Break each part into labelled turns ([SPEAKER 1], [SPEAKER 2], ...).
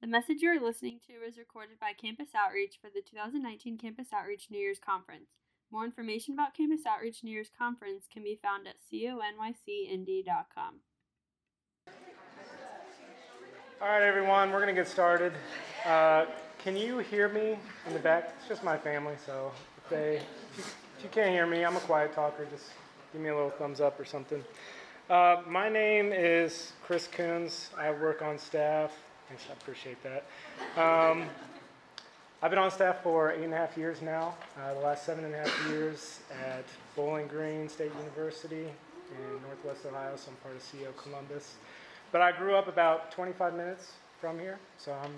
[SPEAKER 1] The message you are listening to is recorded by Campus Outreach for the 2019 Campus Outreach New Year's Conference. More information about Campus Outreach New Year's Conference can be found at conycindy.com.
[SPEAKER 2] All right, everyone, we're going to get started. Uh, can you hear me in the back? It's just my family, so if, they, if, you, if you can't hear me, I'm a quiet talker. Just give me a little thumbs up or something. Uh, my name is Chris Coons. I work on staff Thanks, I appreciate that. Um, I've been on staff for eight and a half years now. Uh, the last seven and a half years at Bowling Green State University in Northwest Ohio, so I'm part of CO Columbus. But I grew up about 25 minutes from here, so I'm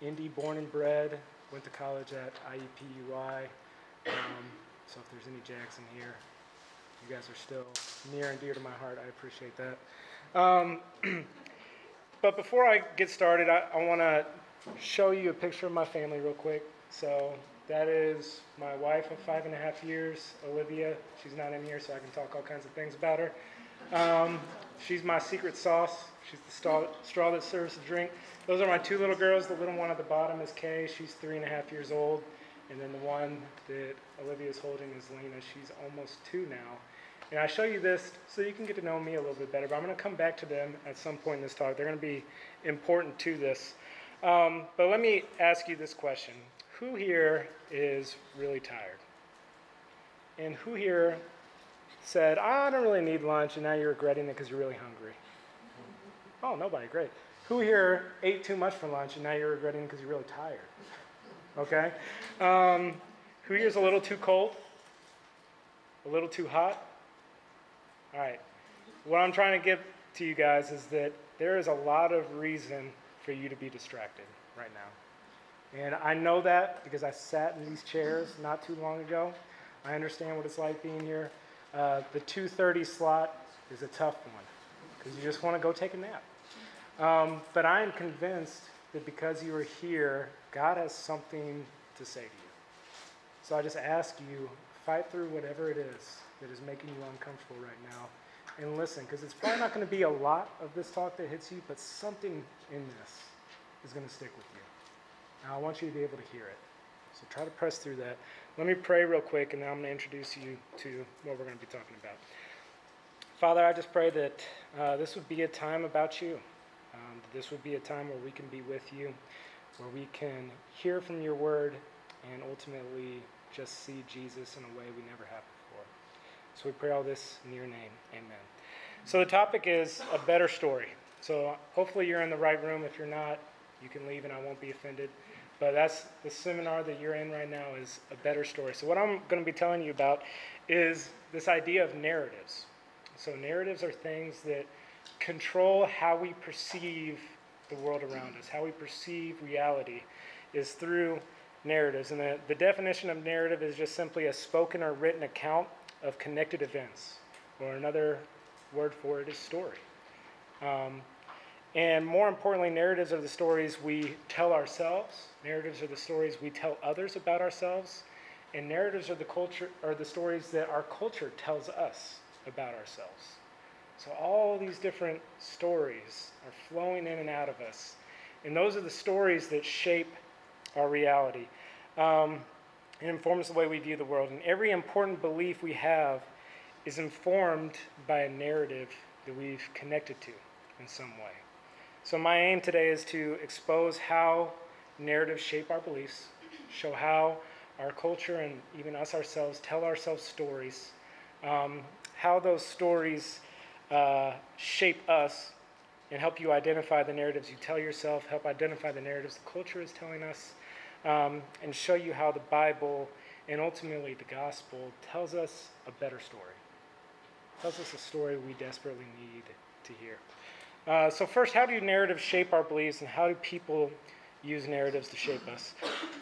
[SPEAKER 2] Indy born and bred. Went to college at IUPUI. Um, so if there's any Jackson here, you guys are still near and dear to my heart. I appreciate that. Um, But before I get started, I, I want to show you a picture of my family real quick. So that is my wife of five and a half years, Olivia. She's not in here, so I can talk all kinds of things about her. Um, she's my secret sauce. She's the straw, straw that serves the drink. Those are my two little girls. The little one at the bottom is Kay. She's three and a half years old. And then the one that Olivia is holding is Lena. She's almost two now. And I show you this so you can get to know me a little bit better, but I'm going to come back to them at some point in this talk. They're going to be important to this. Um, but let me ask you this question Who here is really tired? And who here said, I don't really need lunch, and now you're regretting it because you're really hungry? Oh, nobody, great. Who here ate too much for lunch, and now you're regretting it because you're really tired? Okay? Um, who here is a little too cold? A little too hot? All right. What I'm trying to get to you guys is that there is a lot of reason for you to be distracted right now. And I know that because I sat in these chairs not too long ago. I understand what it's like being here. Uh, the 2:30 slot is a tough one because you just want to go take a nap. Um, but I am convinced that because you are here, God has something to say to you. So I just ask you, fight through whatever it is that is making you uncomfortable right now and listen, because it's probably not going to be a lot of this talk that hits you, but something in this is going to stick with you. Now, I want you to be able to hear it. So try to press through that. Let me pray real quick, and then I'm going to introduce you to what we're going to be talking about. Father, I just pray that uh, this would be a time about you. Um, this would be a time where we can be with you, where we can hear from your word, and ultimately just see Jesus in a way we never have before. So we pray all this in your name. Amen. So the topic is a better story. So hopefully you're in the right room. If you're not, you can leave and I won't be offended. But that's the seminar that you're in right now is a better story. So what I'm going to be telling you about is this idea of narratives. So narratives are things that control how we perceive the world around us, how we perceive reality is through narratives. And the, the definition of narrative is just simply a spoken or written account of connected events, or another word for it is story. Um, and more importantly, narratives are the stories we tell ourselves. Narratives are the stories we tell others about ourselves. And narratives are the culture are the stories that our culture tells us about ourselves. So all these different stories are flowing in and out of us. And those are the stories that shape our reality. Um, it informs the way we view the world. And every important belief we have is informed by a narrative that we've connected to in some way. So, my aim today is to expose how narratives shape our beliefs, show how our culture and even us ourselves tell ourselves stories, um, how those stories uh, shape us, and help you identify the narratives you tell yourself, help identify the narratives the culture is telling us, um, and show you how the Bible and ultimately the gospel tells us a better story. Tells us a story we desperately need to hear. Uh, so, first, how do narratives shape our beliefs, and how do people use narratives to shape us?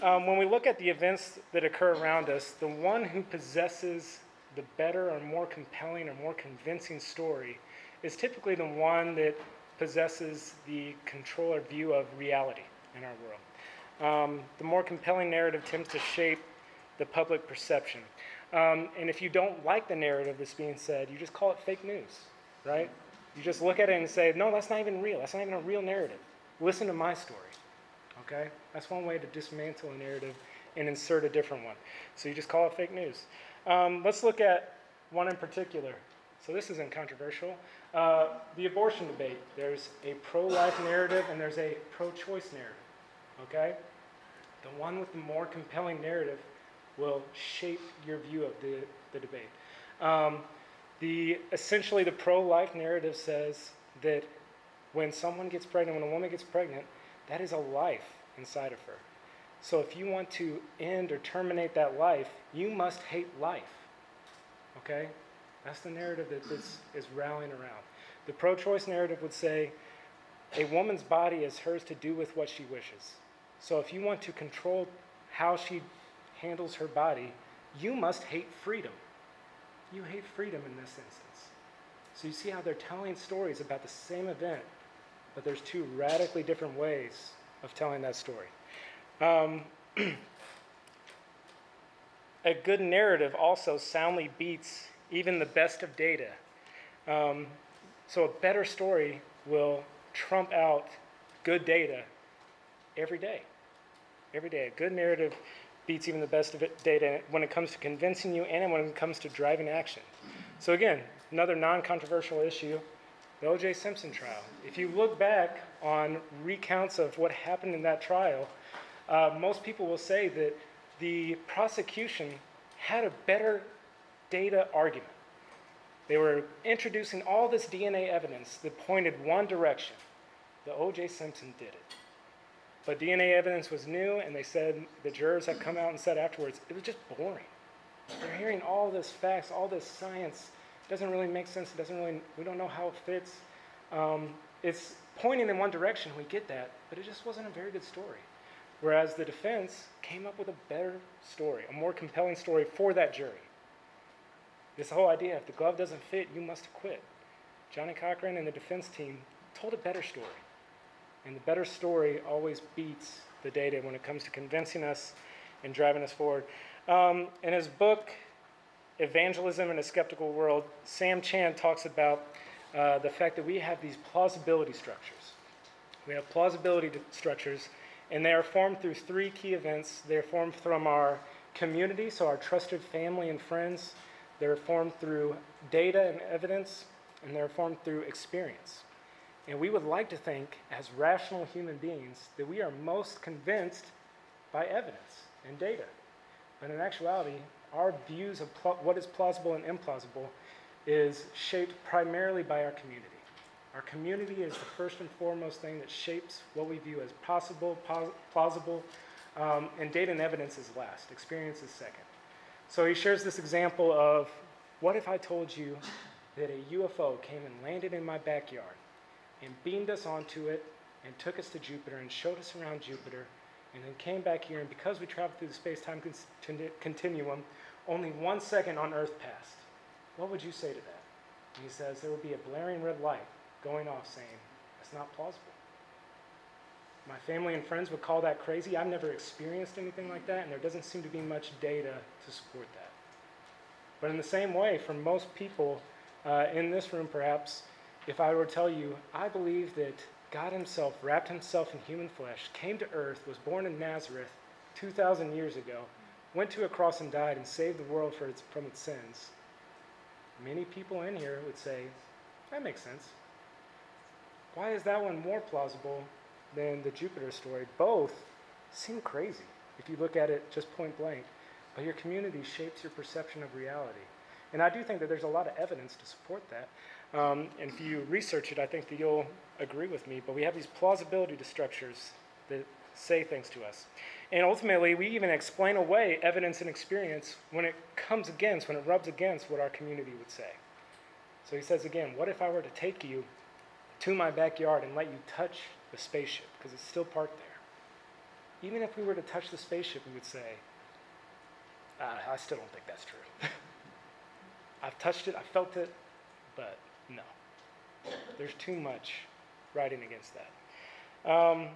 [SPEAKER 2] Um, when we look at the events that occur around us, the one who possesses the better or more compelling or more convincing story is typically the one that possesses the control or view of reality in our world um, the more compelling narrative tends to shape the public perception. Um, and if you don't like the narrative that's being said, you just call it fake news, right? You just look at it and say, no, that's not even real. That's not even a real narrative. Listen to my story. Okay? That's one way to dismantle a narrative and insert a different one. So you just call it fake news. Um, let's look at one in particular. So this isn't controversial. Uh, the abortion debate. There's a pro life narrative and there's a pro choice narrative. Okay? The one with the more compelling narrative will shape your view of the, the debate. Um, the, essentially, the pro life narrative says that when someone gets pregnant, when a woman gets pregnant, that is a life inside of her. So if you want to end or terminate that life, you must hate life. Okay? That's the narrative that this is rallying around. The pro choice narrative would say a woman's body is hers to do with what she wishes. So if you want to control how she handles her body, you must hate freedom. You hate freedom in this instance. So you see how they're telling stories about the same event, but there's two radically different ways of telling that story. Um, a good narrative also soundly beats even the best of data. Um, so a better story will trump out good data every day. Every day. A good narrative beats even the best of it, data when it comes to convincing you and when it comes to driving action. So, again, another non controversial issue the O.J. Simpson trial. If you look back on recounts of what happened in that trial, uh, most people will say that the prosecution had a better data argument. They were introducing all this DNA evidence that pointed one direction. The O.J. Simpson did it. But DNA evidence was new, and they said, the jurors have come out and said afterwards, it was just boring. They're hearing all this facts, all this science. It doesn't really make sense. It doesn't really, we don't know how it fits. Um, it's pointing in one direction, we get that, but it just wasn't a very good story. Whereas the defense came up with a better story, a more compelling story for that jury. This whole idea if the glove doesn't fit, you must quit. Johnnie Cochran and the defense team told a better story. And the better story always beats the data when it comes to convincing us and driving us forward. Um, in his book, Evangelism in a Skeptical World, Sam Chan talks about uh, the fact that we have these plausibility structures. We have plausibility structures, and they are formed through three key events. They are formed from our community, so our trusted family and friends. They're formed through data and evidence, and they're formed through experience. And we would like to think, as rational human beings, that we are most convinced by evidence and data. But in actuality, our views of what is plausible and implausible is shaped primarily by our community. Our community is the first and foremost thing that shapes what we view as possible, pos- plausible, um, and data and evidence is last. Experience is second. So he shares this example of what if I told you that a UFO came and landed in my backyard and beamed us onto it and took us to Jupiter and showed us around Jupiter and then came back here, and because we traveled through the space time continuum, only one second on Earth passed. What would you say to that? And he says there would be a blaring red light going off saying, That's not plausible. My family and friends would call that crazy. I've never experienced anything like that, and there doesn't seem to be much data to support that. But in the same way, for most people uh, in this room, perhaps, if I were to tell you, I believe that God Himself wrapped Himself in human flesh, came to earth, was born in Nazareth 2,000 years ago, went to a cross and died and saved the world its, from its sins, many people in here would say, that makes sense. Why is that one more plausible than the Jupiter story? Both seem crazy if you look at it just point blank, but your community shapes your perception of reality. And I do think that there's a lot of evidence to support that. Um, and if you research it, I think that you'll agree with me. But we have these plausibility structures that say things to us. And ultimately, we even explain away evidence and experience when it comes against, when it rubs against what our community would say. So he says again, what if I were to take you to my backyard and let you touch the spaceship, because it's still parked there? Even if we were to touch the spaceship, we would say, uh, I still don't think that's true. I've touched it, I felt it, but no. There's too much writing against that. Um,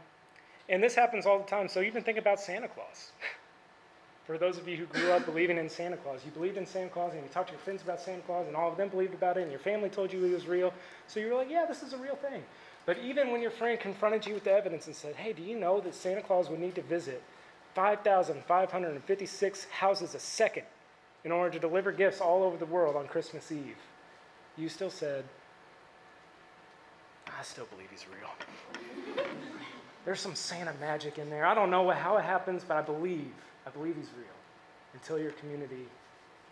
[SPEAKER 2] and this happens all the time. So even think about Santa Claus. For those of you who grew up believing in Santa Claus, you believed in Santa Claus and you talked to your friends about Santa Claus and all of them believed about it and your family told you he was real. So you were like, yeah, this is a real thing. But even when your friend confronted you with the evidence and said, hey, do you know that Santa Claus would need to visit 5,556 houses a second in order to deliver gifts all over the world on Christmas Eve? You still said, I still believe he's real. There's some Santa magic in there. I don't know how it happens, but I believe. I believe he's real until your community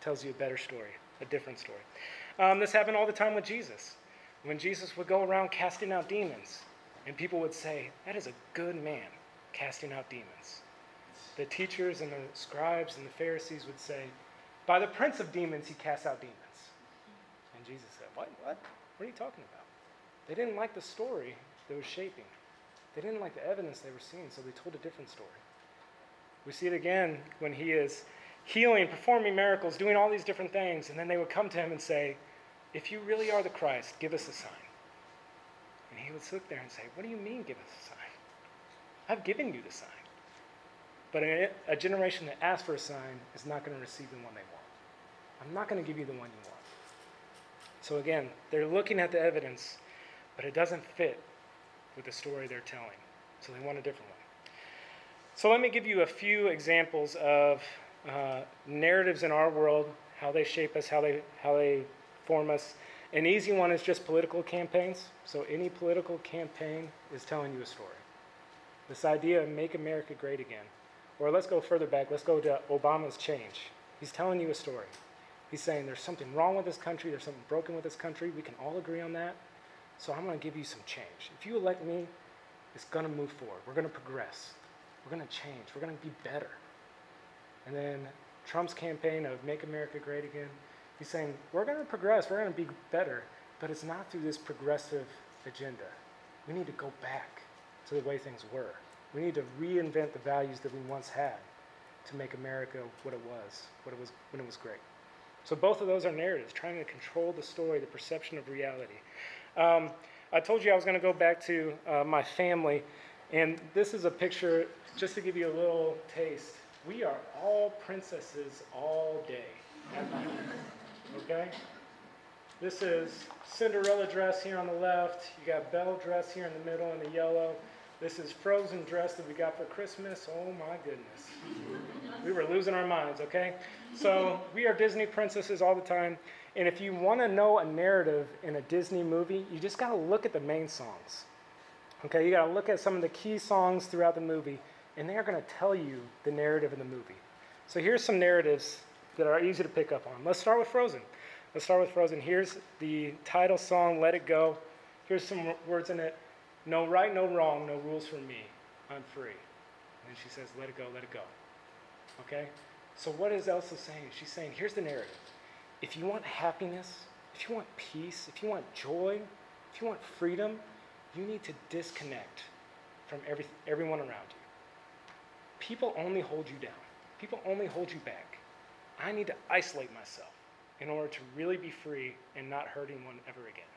[SPEAKER 2] tells you a better story, a different story. Um, this happened all the time with Jesus. When Jesus would go around casting out demons, and people would say, That is a good man casting out demons. The teachers and the scribes and the Pharisees would say, By the prince of demons, he casts out demons. And Jesus said, What? What? What are you talking about? They didn't like the story that was shaping. They didn't like the evidence they were seeing, so they told a different story. We see it again when he is healing, performing miracles, doing all these different things, and then they would come to him and say, If you really are the Christ, give us a sign. And he would sit there and say, What do you mean, give us a sign? I've given you the sign. But a, a generation that asks for a sign is not going to receive the one they want. I'm not going to give you the one you want. So again, they're looking at the evidence, but it doesn't fit with the story they're telling. So they want a different one. So let me give you a few examples of uh, narratives in our world, how they shape us, how they, how they form us. An easy one is just political campaigns. So any political campaign is telling you a story. This idea of make America great again. Or let's go further back, let's go to Obama's change. He's telling you a story. He's saying there's something wrong with this country, there's something broken with this country. We can all agree on that. So I'm going to give you some change. If you elect me, it's going to move forward. We're going to progress. We're going to change. We're going to be better. And then Trump's campaign of Make America Great Again, he's saying, we're going to progress, we're going to be better, but it's not through this progressive agenda. We need to go back to the way things were. We need to reinvent the values that we once had to make America what it was, what it was when it was great. So both of those are narratives, trying to control the story, the perception of reality. Um, I told you I was going to go back to uh, my family, and this is a picture just to give you a little taste we are all princesses all day. Okay? This is Cinderella dress here on the left. You got Belle dress here in the middle in the yellow. This is Frozen dress that we got for Christmas. Oh my goodness. We were losing our minds, okay? So we are Disney princesses all the time. And if you want to know a narrative in a Disney movie, you just got to look at the main songs. Okay, you got to look at some of the key songs throughout the movie and they are going to tell you the narrative in the movie. So here's some narratives that are easy to pick up on. Let's start with Frozen. Let's start with Frozen. Here's the title song, Let It Go. Here's some words in it No right, no wrong, no rules for me. I'm free. And she says, Let it go, let it go. Okay? So what is Elsa saying? She's saying, Here's the narrative. If you want happiness, if you want peace, if you want joy, if you want freedom, you need to disconnect from every, everyone around you people only hold you down. People only hold you back. I need to isolate myself in order to really be free and not hurt anyone ever again.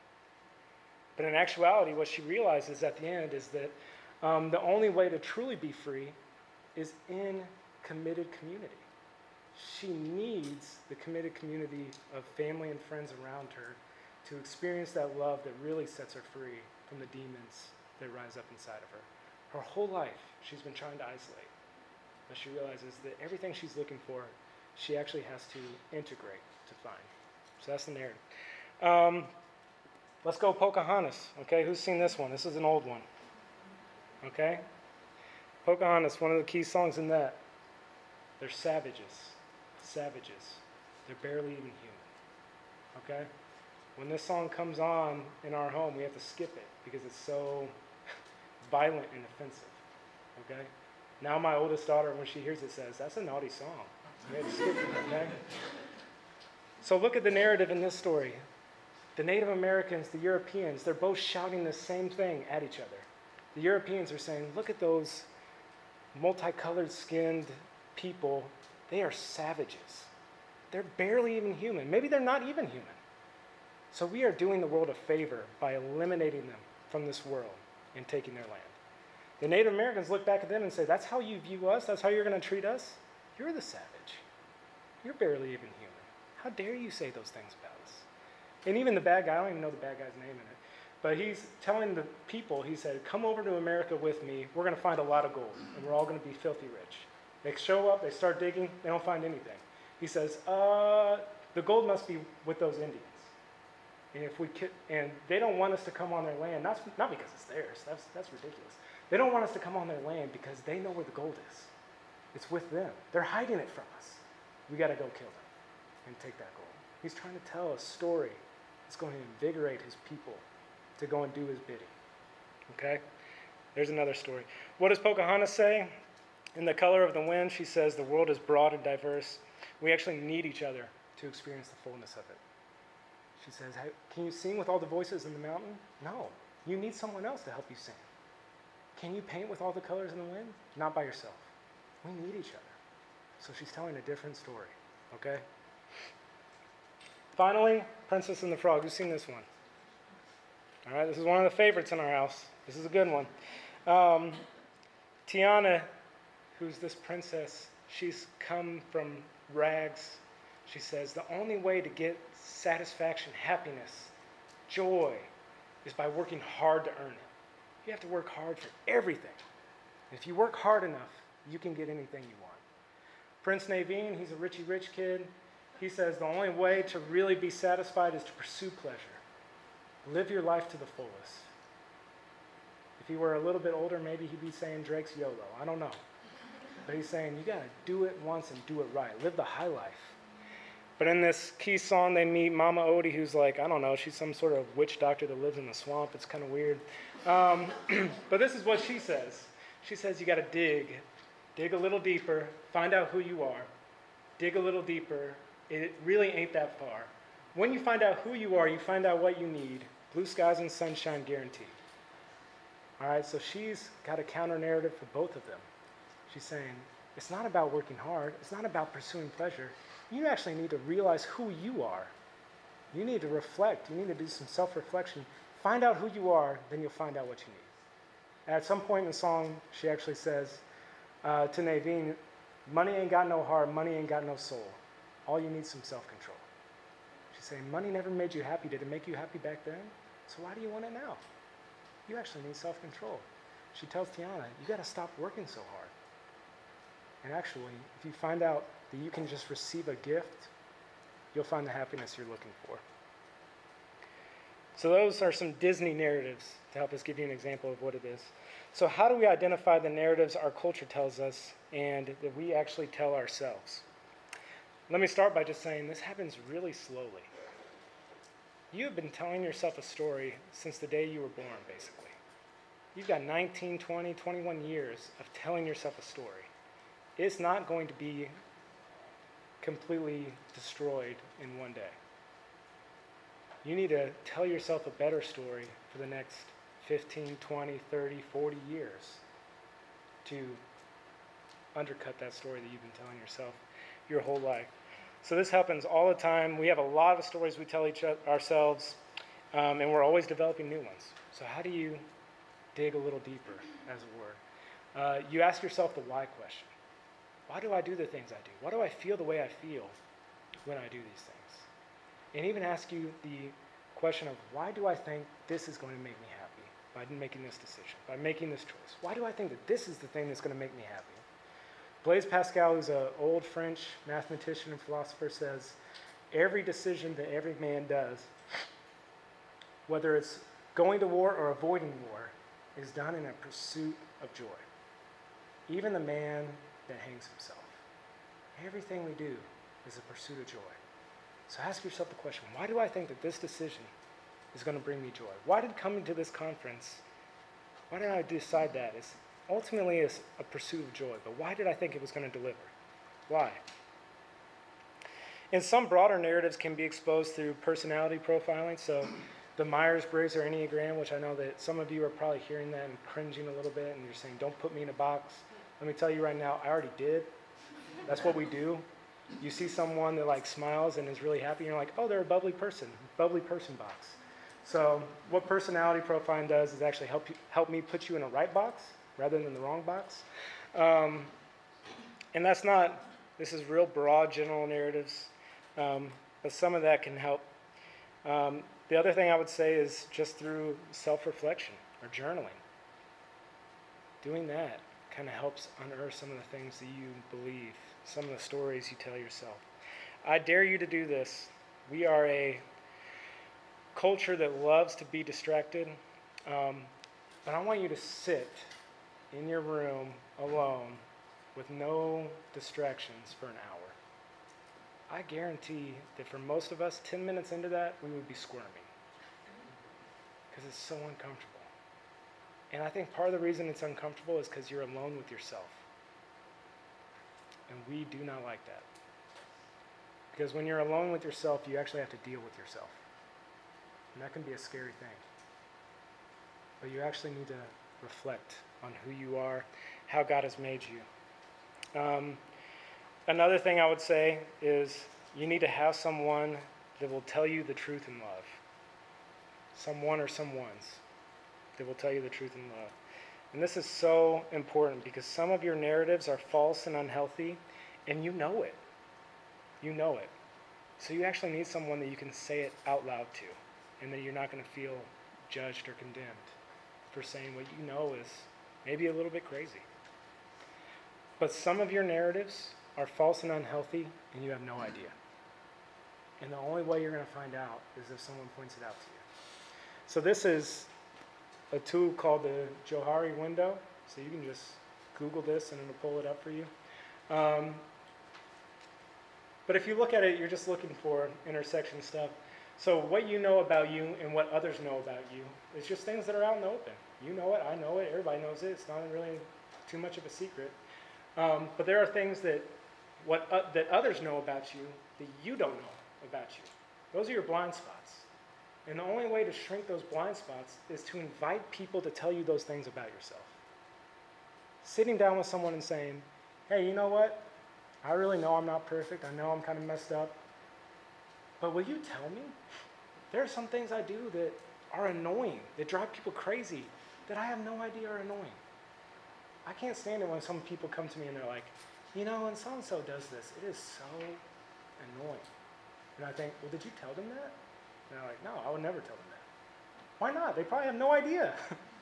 [SPEAKER 2] But in actuality, what she realizes at the end is that um, the only way to truly be free is in committed community. She needs the committed community of family and friends around her to experience that love that really sets her free from the demons that rise up inside of her. Her whole life, she's been trying to isolate but she realizes that everything she's looking for, she actually has to integrate to find. So that's the narrative. Um, let's go Pocahontas. Okay, who's seen this one? This is an old one. Okay? Pocahontas, one of the key songs in that. They're savages. Savages. They're barely even human. Okay? When this song comes on in our home, we have to skip it because it's so violent and offensive. Okay? Now my oldest daughter, when she hears it, says, that's a naughty song. We have to skip it, okay? So look at the narrative in this story. The Native Americans, the Europeans, they're both shouting the same thing at each other. The Europeans are saying, look at those multicolored skinned people. They are savages. They're barely even human. Maybe they're not even human. So we are doing the world a favor by eliminating them from this world and taking their land. The Native Americans look back at them and say, That's how you view us? That's how you're going to treat us? You're the savage. You're barely even human. How dare you say those things about us? And even the bad guy, I don't even know the bad guy's name in it, But he's telling the people, he said, Come over to America with me. We're going to find a lot of gold, and we're all going to be filthy rich. They show up, they start digging, they don't find anything. He says, uh, The gold must be with those Indians. And, if we could, and they don't want us to come on their land, not, not because it's theirs, that's, that's ridiculous. They don't want us to come on their land because they know where the gold is. It's with them. They're hiding it from us. We got to go kill them and take that gold. He's trying to tell a story that's going to invigorate his people to go and do his bidding. Okay? There's another story. What does Pocahontas say? In The Color of the Wind, she says, The world is broad and diverse. We actually need each other to experience the fullness of it. She says, Can you sing with all the voices in the mountain? No. You need someone else to help you sing. Can you paint with all the colors in the wind? Not by yourself. We need each other. So she's telling a different story. Okay? Finally, Princess and the Frog. Who's seen this one? All right, this is one of the favorites in our house. This is a good one. Um, Tiana, who's this princess, she's come from rags. She says the only way to get satisfaction, happiness, joy is by working hard to earn it. You have to work hard for everything. If you work hard enough, you can get anything you want. Prince Naveen, he's a Richie Rich kid. He says the only way to really be satisfied is to pursue pleasure. Live your life to the fullest. If he were a little bit older, maybe he'd be saying Drake's YOLO. I don't know. But he's saying you got to do it once and do it right. Live the high life. But in this key song, they meet Mama Odie, who's like, I don't know, she's some sort of witch doctor that lives in the swamp. It's kind of weird. Um, but this is what she says She says, You got to dig. Dig a little deeper. Find out who you are. Dig a little deeper. It really ain't that far. When you find out who you are, you find out what you need. Blue skies and sunshine guaranteed. All right, so she's got a counter narrative for both of them. She's saying, it's not about working hard, it's not about pursuing pleasure. You actually need to realize who you are. You need to reflect, you need to do some self reflection. Find out who you are, then you'll find out what you need. At some point in the song, she actually says uh, to Naveen, Money ain't got no heart, money ain't got no soul. All you need is some self control. She's saying, Money never made you happy. Did it make you happy back then? So why do you want it now? You actually need self control. She tells Tiana, You got to stop working so hard. And actually, if you find out that you can just receive a gift, you'll find the happiness you're looking for. So, those are some Disney narratives to help us give you an example of what it is. So, how do we identify the narratives our culture tells us and that we actually tell ourselves? Let me start by just saying this happens really slowly. You have been telling yourself a story since the day you were born, basically. You've got 19, 20, 21 years of telling yourself a story. It's not going to be completely destroyed in one day. You need to tell yourself a better story for the next 15, 20, 30, 40 years to undercut that story that you've been telling yourself your whole life. So this happens all the time. We have a lot of stories we tell each other, ourselves, um, and we're always developing new ones. So how do you dig a little deeper, as it were? Uh, you ask yourself the why question. Why do I do the things I do? Why do I feel the way I feel when I do these things? and even ask you the question of why do I think this is going to make me happy by making this decision, by making this choice? Why do I think that this is the thing that's going to make me happy? Blaise Pascal, who's an old French mathematician and philosopher, says every decision that every man does, whether it's going to war or avoiding war, is done in a pursuit of joy. Even the man that hangs himself. Everything we do is a pursuit of joy. So ask yourself the question why do I think that this decision is going to bring me joy? Why did coming to this conference, why did I decide that? It's ultimately it's a pursuit of joy, but why did I think it was going to deliver? Why? And some broader narratives can be exposed through personality profiling. So the Myers-Briggs or Enneagram, which I know that some of you are probably hearing that and cringing a little bit, and you're saying, "Don't put me in a box." Let me tell you right now, I already did. That's what we do. You see someone that like smiles and is really happy, and you're like, oh, they're a bubbly person, bubbly person box. So what personality profiling does is actually help you, help me put you in a right box rather than the wrong box. Um, and that's not. This is real broad, general narratives, um, but some of that can help. Um, the other thing I would say is just through self reflection or journaling. Doing that kind of helps unearth some of the things that you believe, some of the stories you tell yourself. I dare you to do this. We are a culture that loves to be distracted, um, but I want you to sit in your room alone with no distractions for an hour. I guarantee that for most of us, 10 minutes into that, we would be squirming because it's so uncomfortable. And I think part of the reason it's uncomfortable is because you're alone with yourself. And we do not like that. Because when you're alone with yourself, you actually have to deal with yourself. And that can be a scary thing. But you actually need to reflect on who you are, how God has made you. Um, another thing I would say is you need to have someone that will tell you the truth in love. Someone or someone's that will tell you the truth in love. And this is so important because some of your narratives are false and unhealthy, and you know it. You know it. So you actually need someone that you can say it out loud to, and that you're not going to feel judged or condemned for saying what you know is maybe a little bit crazy. But some of your narratives are false and unhealthy, and you have no idea. And the only way you're going to find out is if someone points it out to you. So this is a tool called the Johari window. So you can just Google this and it'll pull it up for you. Um, but if you look at it, you're just looking for intersection stuff. So what you know about you and what others know about you is just things that are out in the open. You know it, I know it, everybody knows it. It's not really too much of a secret. Um, but there are things that what uh, that others know about you that you don't know about you. Those are your blind spots. And the only way to shrink those blind spots is to invite people to tell you those things about yourself. Sitting down with someone and saying, hey, you know what? I really know I'm not perfect. I know I'm kind of messed up. But will you tell me? There are some things I do that are annoying, that drive people crazy, that I have no idea are annoying. I can't stand it when some people come to me and they're like, you know, when so and so does this, it is so annoying. And I think, well, did you tell them that? And they're like, no, I would never tell them that. Why not? They probably have no idea.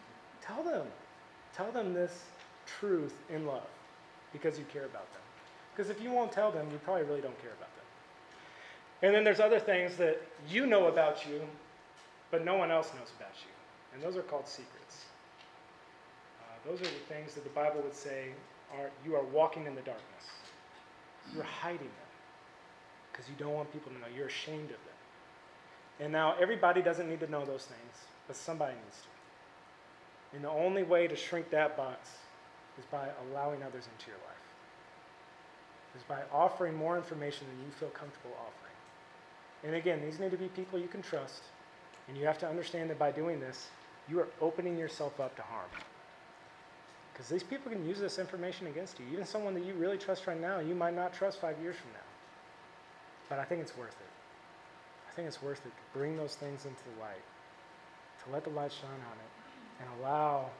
[SPEAKER 2] tell them. Tell them this truth in love because you care about them. Because if you won't tell them, you probably really don't care about them. And then there's other things that you know about you, but no one else knows about you. And those are called secrets. Those are the things that the Bible would say are you are walking in the darkness. You're hiding them because you don't want people to know. You're ashamed of them. And now everybody doesn't need to know those things, but somebody needs to. And the only way to shrink that box is by allowing others into your life, is by offering more information than you feel comfortable offering. And again, these need to be people you can trust, and you have to understand that by doing this, you are opening yourself up to harm. Because these people can use this information against you. Even someone that you really trust right now, you might not trust five years from now. But I think it's worth it. I think it's worth it to bring those things into the light, to let the light shine on it, and allow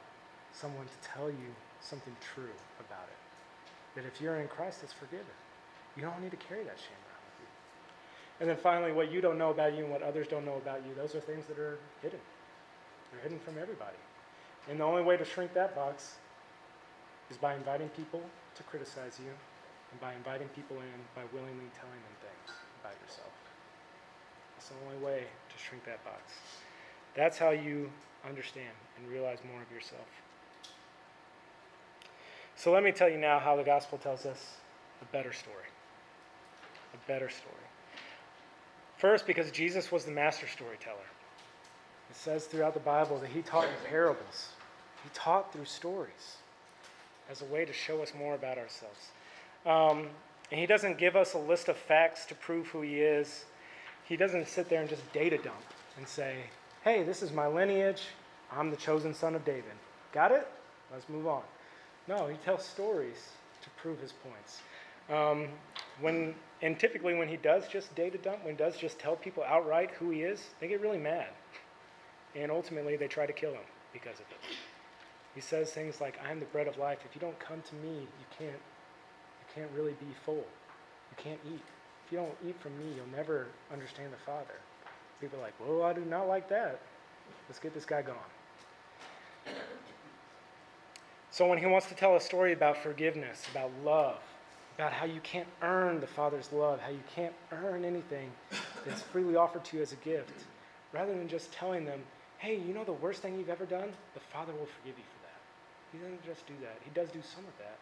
[SPEAKER 2] someone to tell you something true about it. That if you're in Christ, it's forgiven. You don't need to carry that shame around with you. And then finally, what you don't know about you and what others don't know about you, those are things that are hidden. They're hidden from everybody. And the only way to shrink that box is by inviting people to criticize you and by inviting people in by willingly telling them things about yourself. It's the only way to shrink that box. That's how you understand and realize more of yourself. So let me tell you now how the gospel tells us a better story. A better story. First, because Jesus was the master storyteller. It says throughout the Bible that he taught in parables, he taught through stories as a way to show us more about ourselves. Um, and he doesn't give us a list of facts to prove who he is he doesn't sit there and just data dump and say, hey, this is my lineage. I'm the chosen son of David. Got it? Let's move on. No, he tells stories to prove his points. Um, when, and typically, when he does just data dump, when he does just tell people outright who he is, they get really mad. And ultimately, they try to kill him because of it. He says things like, I am the bread of life. If you don't come to me, you can't, you can't really be full. You can't eat. If you don't eat from me, you'll never understand the Father. people are like, Whoa, I do not like that. Let's get this guy gone. So when he wants to tell a story about forgiveness, about love, about how you can't earn the Father's love, how you can't earn anything that's freely offered to you as a gift, rather than just telling them, hey, you know the worst thing you've ever done? The Father will forgive you. He doesn't just do that. He does do some of that.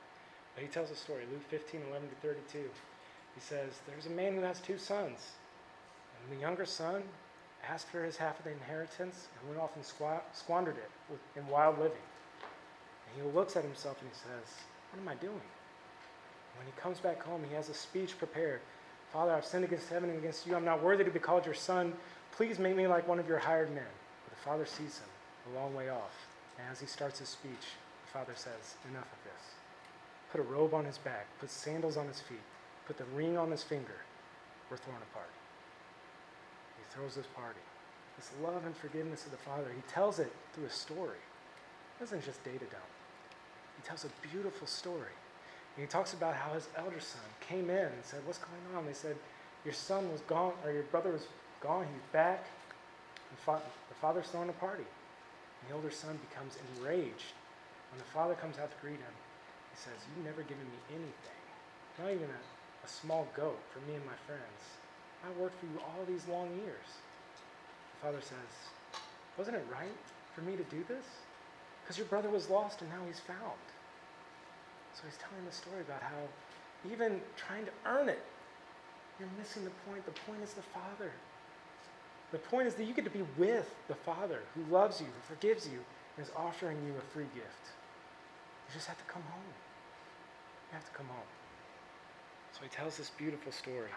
[SPEAKER 2] But he tells a story, Luke 15, 11 to 32. He says, There's a man who has two sons. And the younger son asked for his half of the inheritance and went off and squandered it in wild living. And he looks at himself and he says, What am I doing? When he comes back home, he has a speech prepared. Father, I've sinned against heaven and against you. I'm not worthy to be called your son. Please make me like one of your hired men. But the father sees him a long way off. And as he starts his speech, father says, Enough of this. Put a robe on his back, put sandals on his feet, put the ring on his finger. We're throwing apart. He throws this party. This love and forgiveness of the Father, he tells it through a story. He doesn't just data dump. He tells a beautiful story. And he talks about how his elder son came in and said, What's going on? They said, Your son was gone, or your brother was gone, he's back. And the father's throwing a party. And the older son becomes enraged. When the father comes out to greet him, he says, You've never given me anything, not even a, a small goat for me and my friends. I worked for you all these long years. The father says, Wasn't it right for me to do this? Because your brother was lost and now he's found. So he's telling the story about how even trying to earn it, you're missing the point. The point is the Father. The point is that you get to be with the Father who loves you, who forgives you, and is offering you a free gift. You just have to come home. You have to come home. So he tells this beautiful story.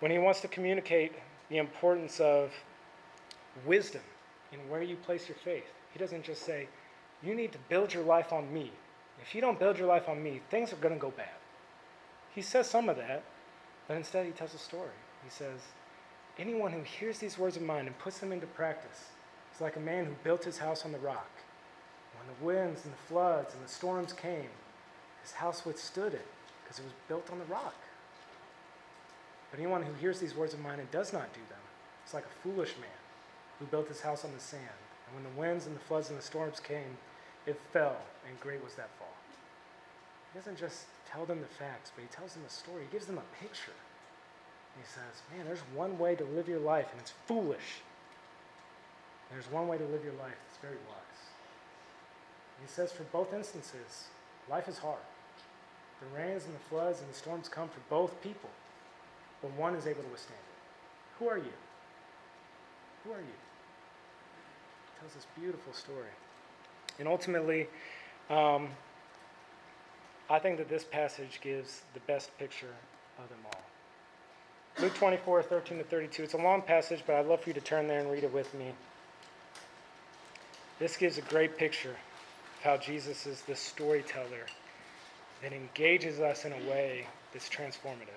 [SPEAKER 2] When he wants to communicate the importance of wisdom in where you place your faith, he doesn't just say, You need to build your life on me. If you don't build your life on me, things are going to go bad. He says some of that, but instead he tells a story. He says, Anyone who hears these words of mine and puts them into practice is like a man who built his house on the rock. When the winds and the floods and the storms came, his house withstood it because it was built on the rock. But anyone who hears these words of mine and does not do them is like a foolish man who built his house on the sand. And when the winds and the floods and the storms came, it fell, and great was that fall. He doesn't just tell them the facts, but he tells them a story. He gives them a picture. And he says, Man, there's one way to live your life, and it's foolish. There's one way to live your life that's very wise. He says, For both instances, life is hard. The rains and the floods and the storms come for both people, but one is able to withstand it. Who are you? Who are you? He tells this beautiful story. And ultimately, um, I think that this passage gives the best picture of them all. Luke 24, 13 to 32. It's a long passage, but I'd love for you to turn there and read it with me. This gives a great picture how Jesus is the storyteller that engages us in a way that's transformative.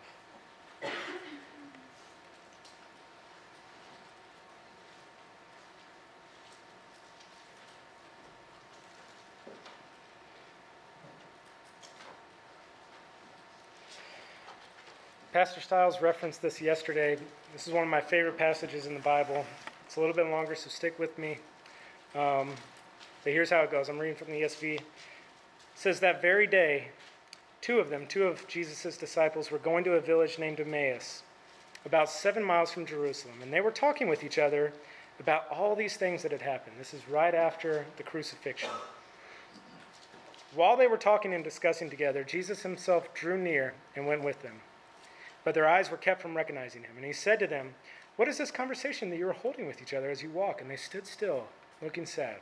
[SPEAKER 2] Pastor Stiles referenced this yesterday. This is one of my favorite passages in the Bible. It's a little bit longer, so stick with me. Um, but here's how it goes. I'm reading from the ESV. It says that very day, two of them, two of Jesus' disciples, were going to a village named Emmaus, about seven miles from Jerusalem, and they were talking with each other about all these things that had happened. This is right after the crucifixion. While they were talking and discussing together, Jesus himself drew near and went with them but their eyes were kept from recognizing him. And he said to them, What is this conversation that you are holding with each other as you walk? And they stood still, looking sad.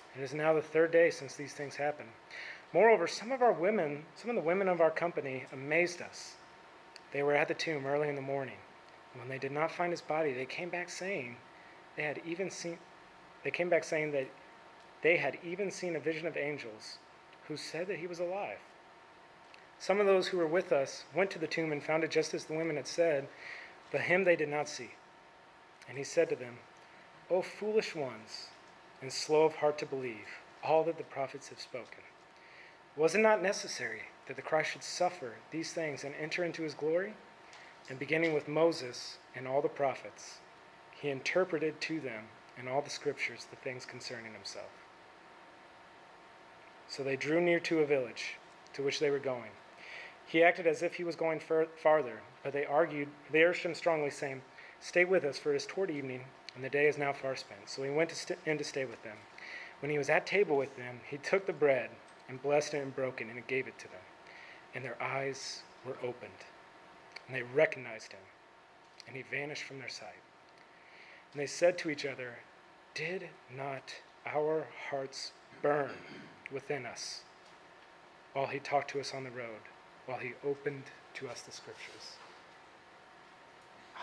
[SPEAKER 2] it is now the third day since these things happened. Moreover, some of our women, some of the women of our company, amazed us. They were at the tomb early in the morning. When they did not find his body, they came back saying they had even seen They came back saying that they had even seen a vision of angels who said that he was alive. Some of those who were with us went to the tomb and found it just as the women had said, but him they did not see. And he said to them, O foolish ones, and slow of heart to believe all that the prophets have spoken. Was it not necessary that the Christ should suffer these things and enter into his glory? And beginning with Moses and all the prophets, he interpreted to them in all the scriptures the things concerning himself. So they drew near to a village to which they were going. He acted as if he was going fur- farther, but they argued, they urged him strongly, saying, Stay with us, for it is toward evening, and the day is now far spent. So he went to st- in to stay with them. When he was at table with them, he took the bread and blessed it and broke it, and gave it to them. And their eyes were opened, and they recognized him, and he vanished from their sight. And they said to each other, Did not our hearts burn within us while he talked to us on the road, while he opened to us the scriptures?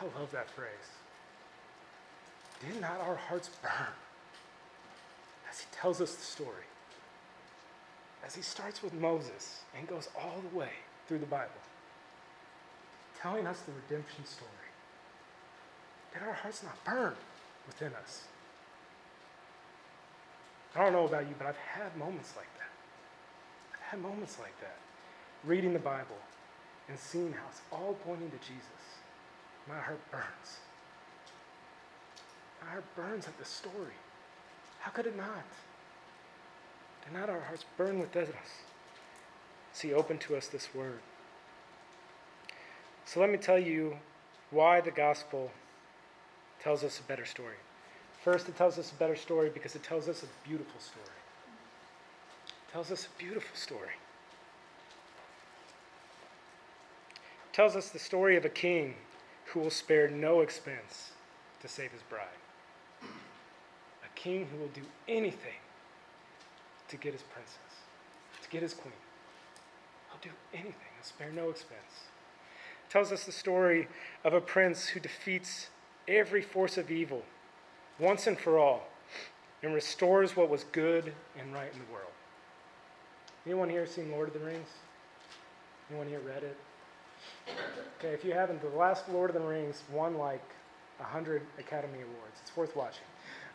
[SPEAKER 2] I love that phrase. Did not our hearts burn? As he tells us the story. As he starts with Moses and goes all the way through the Bible, telling us the redemption story. Did our hearts not burn within us? I don't know about you, but I've had moments like that. I've had moments like that. Reading the Bible and seeing how it's all pointing to Jesus. My heart burns. My heart burns at the story. How could it not? Did not our hearts burn within us? See, open to us this word. So let me tell you why the gospel tells us a better story. First, it tells us a better story because it tells us a beautiful story. It tells us a beautiful story. It tells us the story of a king who will spare no expense to save his bride. King who will do anything to get his princess, to get his queen. He'll do anything, he'll spare no expense. It tells us the story of a prince who defeats every force of evil once and for all and restores what was good and right in the world. Anyone here seen Lord of the Rings? Anyone here read it? Okay, if you haven't, the last Lord of the Rings won like 100 Academy Awards. It's worth watching.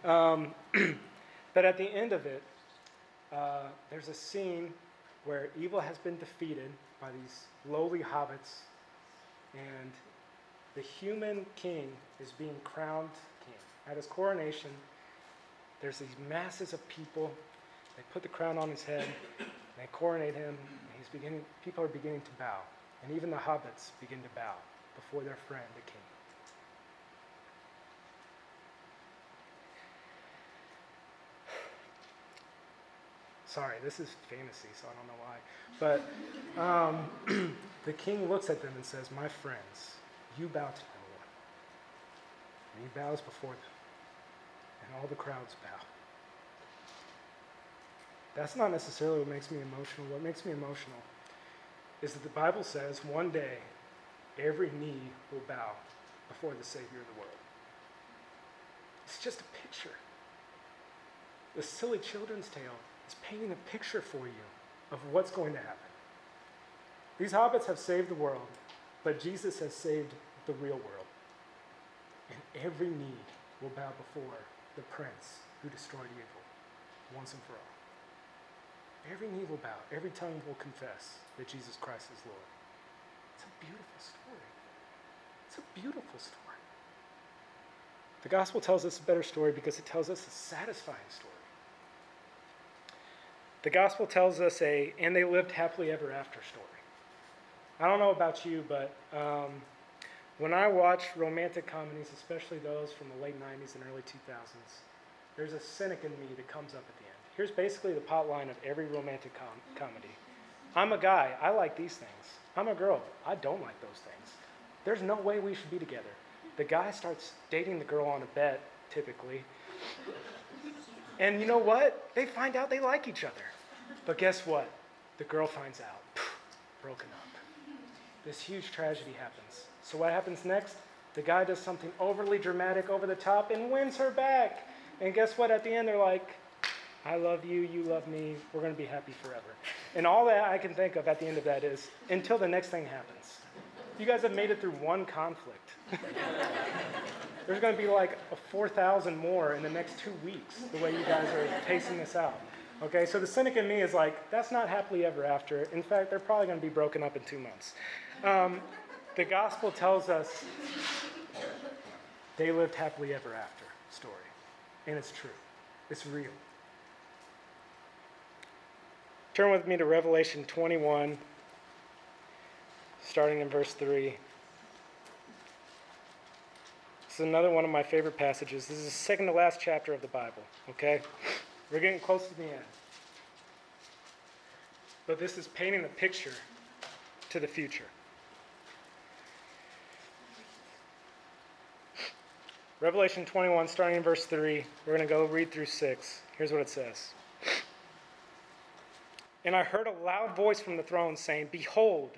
[SPEAKER 2] Um, but at the end of it, uh, there's a scene where evil has been defeated by these lowly hobbits, and the human king is being crowned king. At his coronation, there's these masses of people. They put the crown on his head, they coronate him, he's beginning, people are beginning to bow. And even the hobbits begin to bow before their friend, the king. Sorry, this is fantasy, so I don't know why. But um, the king looks at them and says, My friends, you bow to no one. And he bows before them, and all the crowds bow. That's not necessarily what makes me emotional. What makes me emotional is that the Bible says one day every knee will bow before the Savior of the world. It's just a picture. The silly children's tale is painting a picture for you of what's going to happen. These hobbits have saved the world, but Jesus has saved the real world. And every knee will bow before the prince who destroyed evil once and for all. Every knee will bow, every tongue will confess that Jesus Christ is Lord. It's a beautiful story. It's a beautiful story. The gospel tells us a better story because it tells us a satisfying story. The gospel tells us a, and they lived happily ever after story. I don't know about you, but um, when I watch romantic comedies, especially those from the late 90s and early 2000s, there's a cynic in me that comes up at the end. Here's basically the plot line of every romantic com- comedy. I'm a guy, I like these things. I'm a girl, I don't like those things. There's no way we should be together. The guy starts dating the girl on a bet, typically. And you know what? They find out they like each other. But guess what? The girl finds out. Broken up. This huge tragedy happens. So what happens next? The guy does something overly dramatic, over the top, and wins her back. And guess what? At the end, they're like, I love you, you love me, we're going to be happy forever. And all that I can think of at the end of that is until the next thing happens. You guys have made it through one conflict. There's going to be like 4,000 more in the next two weeks, the way you guys are pacing this out. Okay, so the cynic in me is like, that's not happily ever after. In fact, they're probably going to be broken up in two months. Um, the gospel tells us they lived happily ever after story. And it's true, it's real. Turn with me to Revelation 21, starting in verse 3. This is another one of my favorite passages. This is the second to last chapter of the Bible, okay? We're getting close to the end. But this is painting a picture to the future. Revelation 21, starting in verse 3, we're going to go read through 6. Here's what it says And I heard a loud voice from the throne saying, Behold,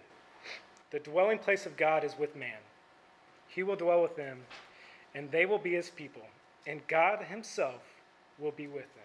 [SPEAKER 2] the dwelling place of God is with man. He will dwell with them, and they will be his people, and God himself will be with them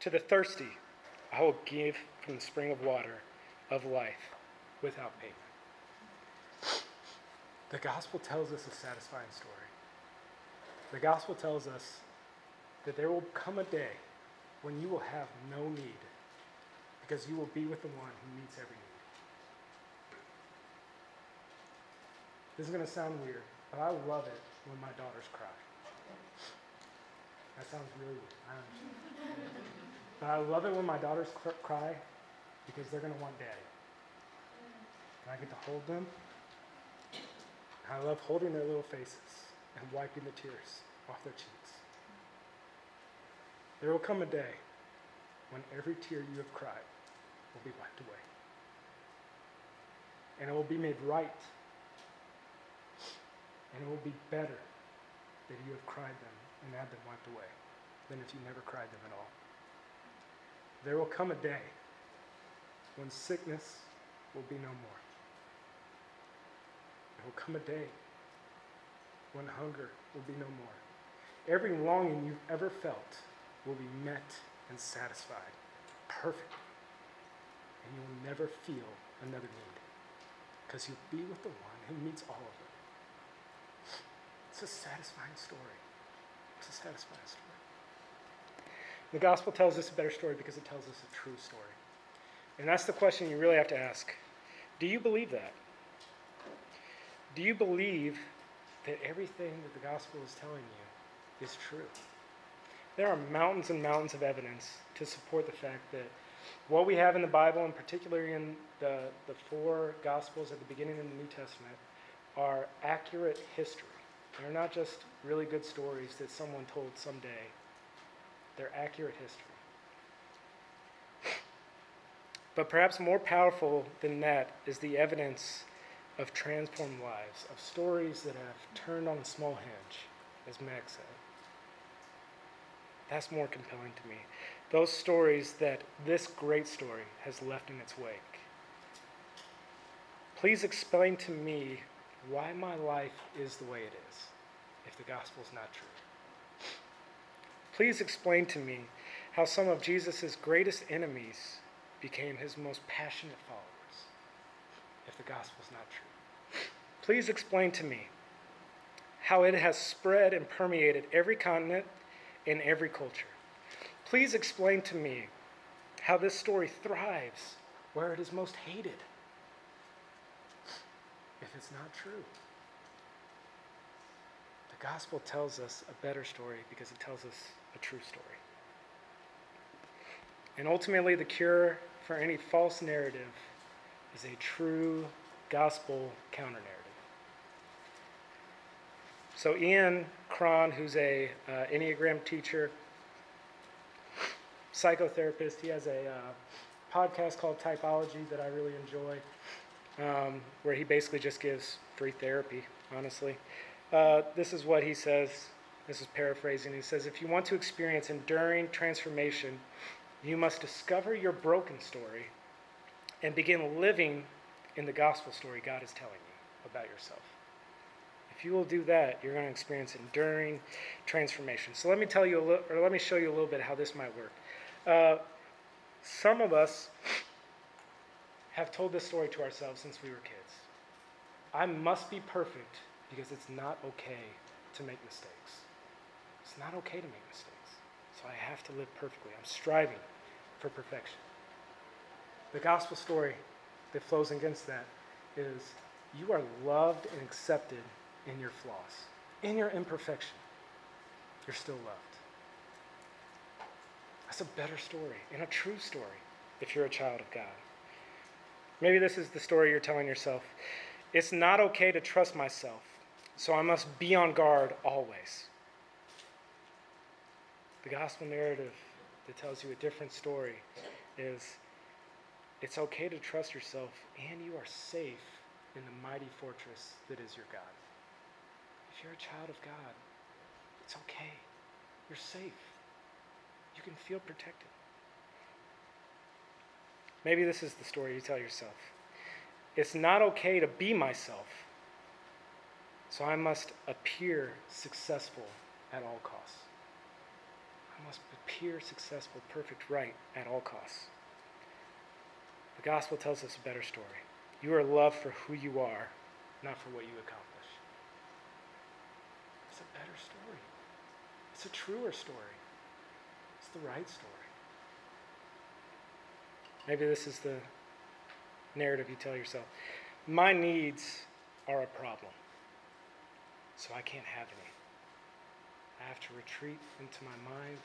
[SPEAKER 2] To the thirsty, I will give from the spring of water of life without payment. The gospel tells us a satisfying story. The gospel tells us that there will come a day when you will have no need because you will be with the one who meets every need. This is going to sound weird, but I love it when my daughters cry. That sounds really weird. But I love it when my daughters cr- cry because they're going to want daddy. And I get to hold them. I love holding their little faces and wiping the tears off their cheeks. There will come a day when every tear you have cried will be wiped away. And it will be made right. And it will be better that you have cried them and had them wiped away than if you never cried them at all. There will come a day when sickness will be no more. There will come a day when hunger will be no more. Every longing you've ever felt will be met and satisfied perfectly. And you will never feel another need because you'll be with the one who meets all of them. It's a satisfying story. It's a satisfying story. The gospel tells us a better story because it tells us a true story. And that's the question you really have to ask. Do you believe that? Do you believe that everything that the gospel is telling you is true. There are mountains and mountains of evidence to support the fact that what we have in the Bible, and particularly in the, the four gospels at the beginning of the New Testament, are accurate history. They're not just really good stories that someone told someday, they're accurate history. But perhaps more powerful than that is the evidence of transformed lives, of stories that have turned on a small hinge, as Max said. That's more compelling to me. Those stories that this great story has left in its wake. Please explain to me why my life is the way it is if the gospel is not true. Please explain to me how some of Jesus' greatest enemies became his most passionate followers if the gospel is not true. Please explain to me how it has spread and permeated every continent and every culture. Please explain to me how this story thrives where it is most hated if it's not true. The gospel tells us a better story because it tells us a true story. And ultimately, the cure for any false narrative is a true gospel counter narrative. So, Ian Cron, who's a uh, Enneagram teacher, psychotherapist. He has a uh, podcast called Typology that I really enjoy, um, where he basically just gives free therapy, honestly. Uh, this is what he says. This is paraphrasing. He says, If you want to experience enduring transformation, you must discover your broken story and begin living in the gospel story God is telling you about yourself. If you will do that, you're going to experience enduring transformation. So let me tell you a little, or let me show you a little bit how this might work. Uh, some of us have told this story to ourselves since we were kids. I must be perfect because it's not okay to make mistakes. It's not okay to make mistakes. So I have to live perfectly. I'm striving for perfection. The gospel story that flows against that is you are loved and accepted in your flaws, in your imperfection. You're still loved. That's a better story and a true story if you're a child of God. Maybe this is the story you're telling yourself. It's not okay to trust myself, so I must be on guard always. The gospel narrative that tells you a different story is it's okay to trust yourself, and you are safe in the mighty fortress that is your God. If you're a child of God, it's okay. You're safe. You can feel protected. Maybe this is the story you tell yourself. It's not okay to be myself, so I must appear successful at all costs. Must appear successful, perfect, right at all costs. The gospel tells us a better story. You are loved for who you are, not for what you accomplish. It's a better story. It's a truer story. It's the right story. Maybe this is the narrative you tell yourself. My needs are a problem, so I can't have any. I have to retreat into my mind,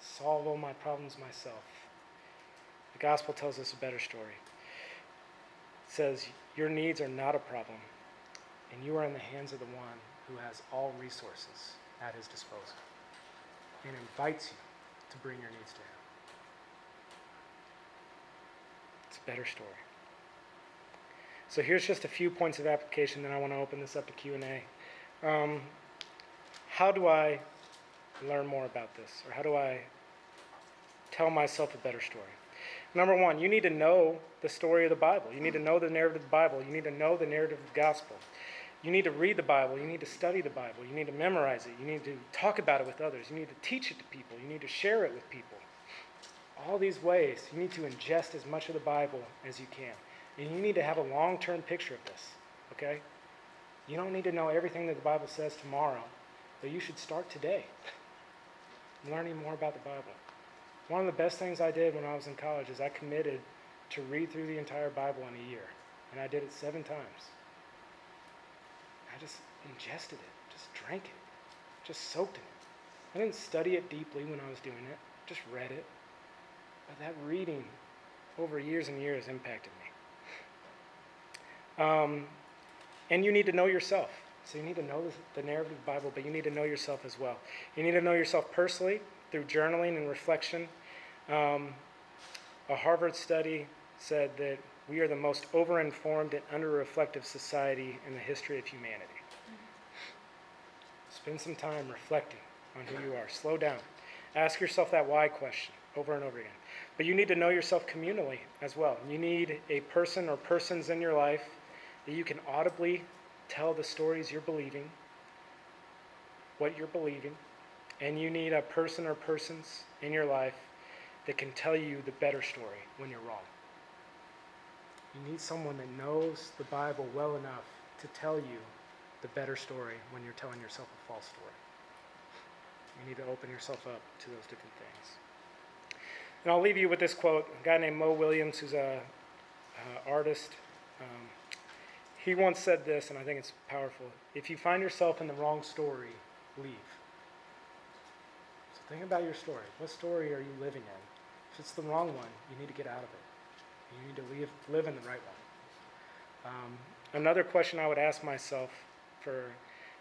[SPEAKER 2] solve all my problems myself. The gospel tells us a better story. It says, Your needs are not a problem, and you are in the hands of the one who has all resources at his disposal and invites you to bring your needs to him. It's a better story. So here's just a few points of application, then I want to open this up to Q&A. Um, how do I learn more about this? Or how do I tell myself a better story? Number one, you need to know the story of the Bible. You need to know the narrative of the Bible. You need to know the narrative of the gospel. You need to read the Bible. You need to study the Bible. You need to memorize it. You need to talk about it with others. You need to teach it to people. You need to share it with people. All these ways, you need to ingest as much of the Bible as you can. And you need to have a long term picture of this, okay? You don't need to know everything that the Bible says tomorrow, but you should start today learning more about the Bible. One of the best things I did when I was in college is I committed to read through the entire Bible in a year, and I did it seven times. I just ingested it, just drank it, just soaked in it. I didn't study it deeply when I was doing it, just read it. But that reading over years and years impacted me. Um, and you need to know yourself. So you need to know the narrative of the Bible, but you need to know yourself as well. You need to know yourself personally through journaling and reflection. Um, a Harvard study said that we are the most over-informed and under-reflective society in the history of humanity. Spend some time reflecting on who you are. Slow down. Ask yourself that why question over and over again. But you need to know yourself communally as well. You need a person or persons in your life that you can audibly tell the stories you're believing, what you're believing, and you need a person or persons in your life that can tell you the better story when you're wrong. You need someone that knows the Bible well enough to tell you the better story when you're telling yourself a false story. You need to open yourself up to those different things. And I'll leave you with this quote. A guy named Mo Willems, who's a artist, um, he once said this, and I think it's powerful. If you find yourself in the wrong story, leave. So think about your story. What story are you living in? If it's the wrong one, you need to get out of it. You need to live, live in the right one. Um, another question I would ask myself for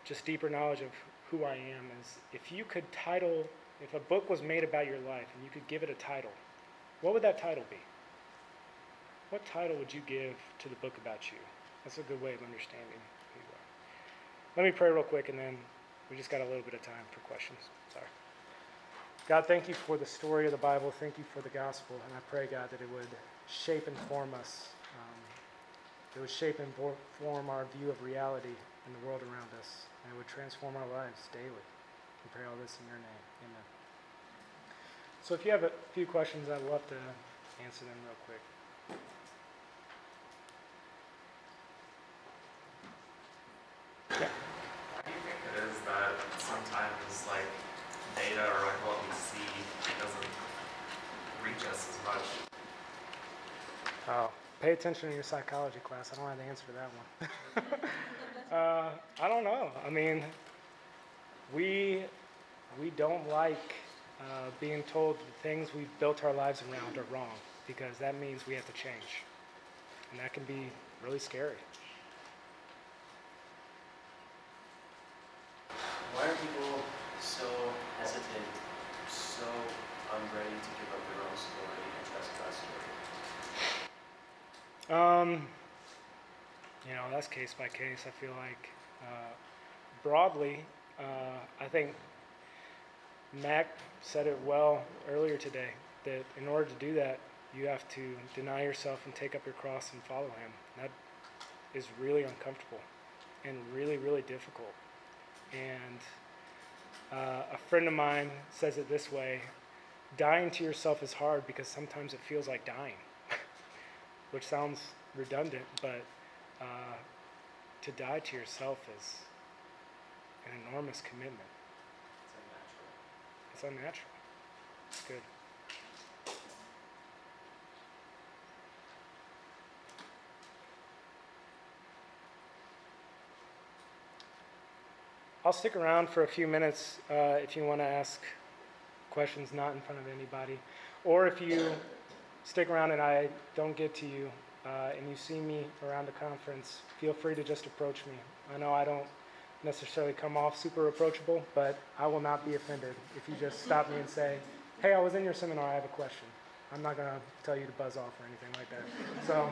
[SPEAKER 2] just deeper knowledge of who I am is if you could title if a book was made about your life and you could give it a title, what would that title be? What title would you give to the book about you? That's a good way of understanding who you are. Let me pray real quick and then we just got a little bit of time for questions. Sorry. God, thank you for the story of the Bible. Thank you for the gospel. And I pray, God, that it would shape and form us. Um, it would shape and form our view of reality in the world around us. And it would transform our lives daily. We pray all this in your name. Amen. So if you have a few questions, I'd love to answer them real quick. Pay attention to your psychology class. I don't have the answer to that one. uh, I don't know. I mean, we we don't like uh, being told the things we've built our lives around are wrong because that means we have to change, and that can be really scary.
[SPEAKER 3] Why are people so hesitant, so unready to give up their own story and trust God's story?
[SPEAKER 2] Um, you know, that's case by case. I feel like uh, broadly, uh, I think Mac said it well earlier today that in order to do that, you have to deny yourself and take up your cross and follow Him. That is really uncomfortable and really, really difficult. And uh, a friend of mine says it this way dying to yourself is hard because sometimes it feels like dying which sounds redundant, but uh, to die to yourself is an enormous commitment.
[SPEAKER 3] It's unnatural.
[SPEAKER 2] It's unnatural. It's good. I'll stick around for a few minutes uh, if you want to ask questions not in front of anybody, or if you stick around and I don't get to you uh, and you see me around the conference, feel free to just approach me. I know I don't necessarily come off super approachable, but I will not be offended if you just stop me and say, hey, I was in your seminar, I have a question. I'm not going to tell you to buzz off or anything like that. So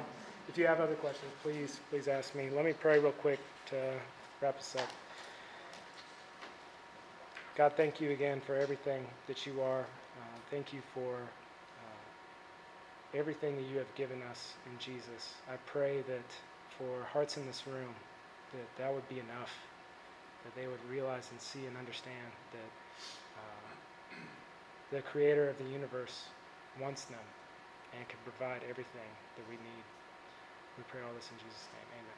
[SPEAKER 2] if you have other questions, please, please ask me. Let me pray real quick to wrap us up. God, thank you again for everything that you are. Uh, thank you for everything that you have given us in Jesus. I pray that for hearts in this room, that that would be enough, that they would realize and see and understand that uh, the creator of the universe wants them and can provide everything that we need. We pray all this in Jesus' name. Amen.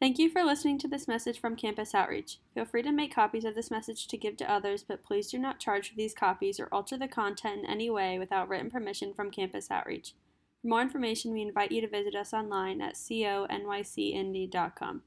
[SPEAKER 1] Thank you for listening to this message from Campus Outreach. Feel free to make copies of this message to give to others, but please do not charge for these copies or alter the content in any way without written permission from Campus Outreach. For more information, we invite you to visit us online at conycindy.com.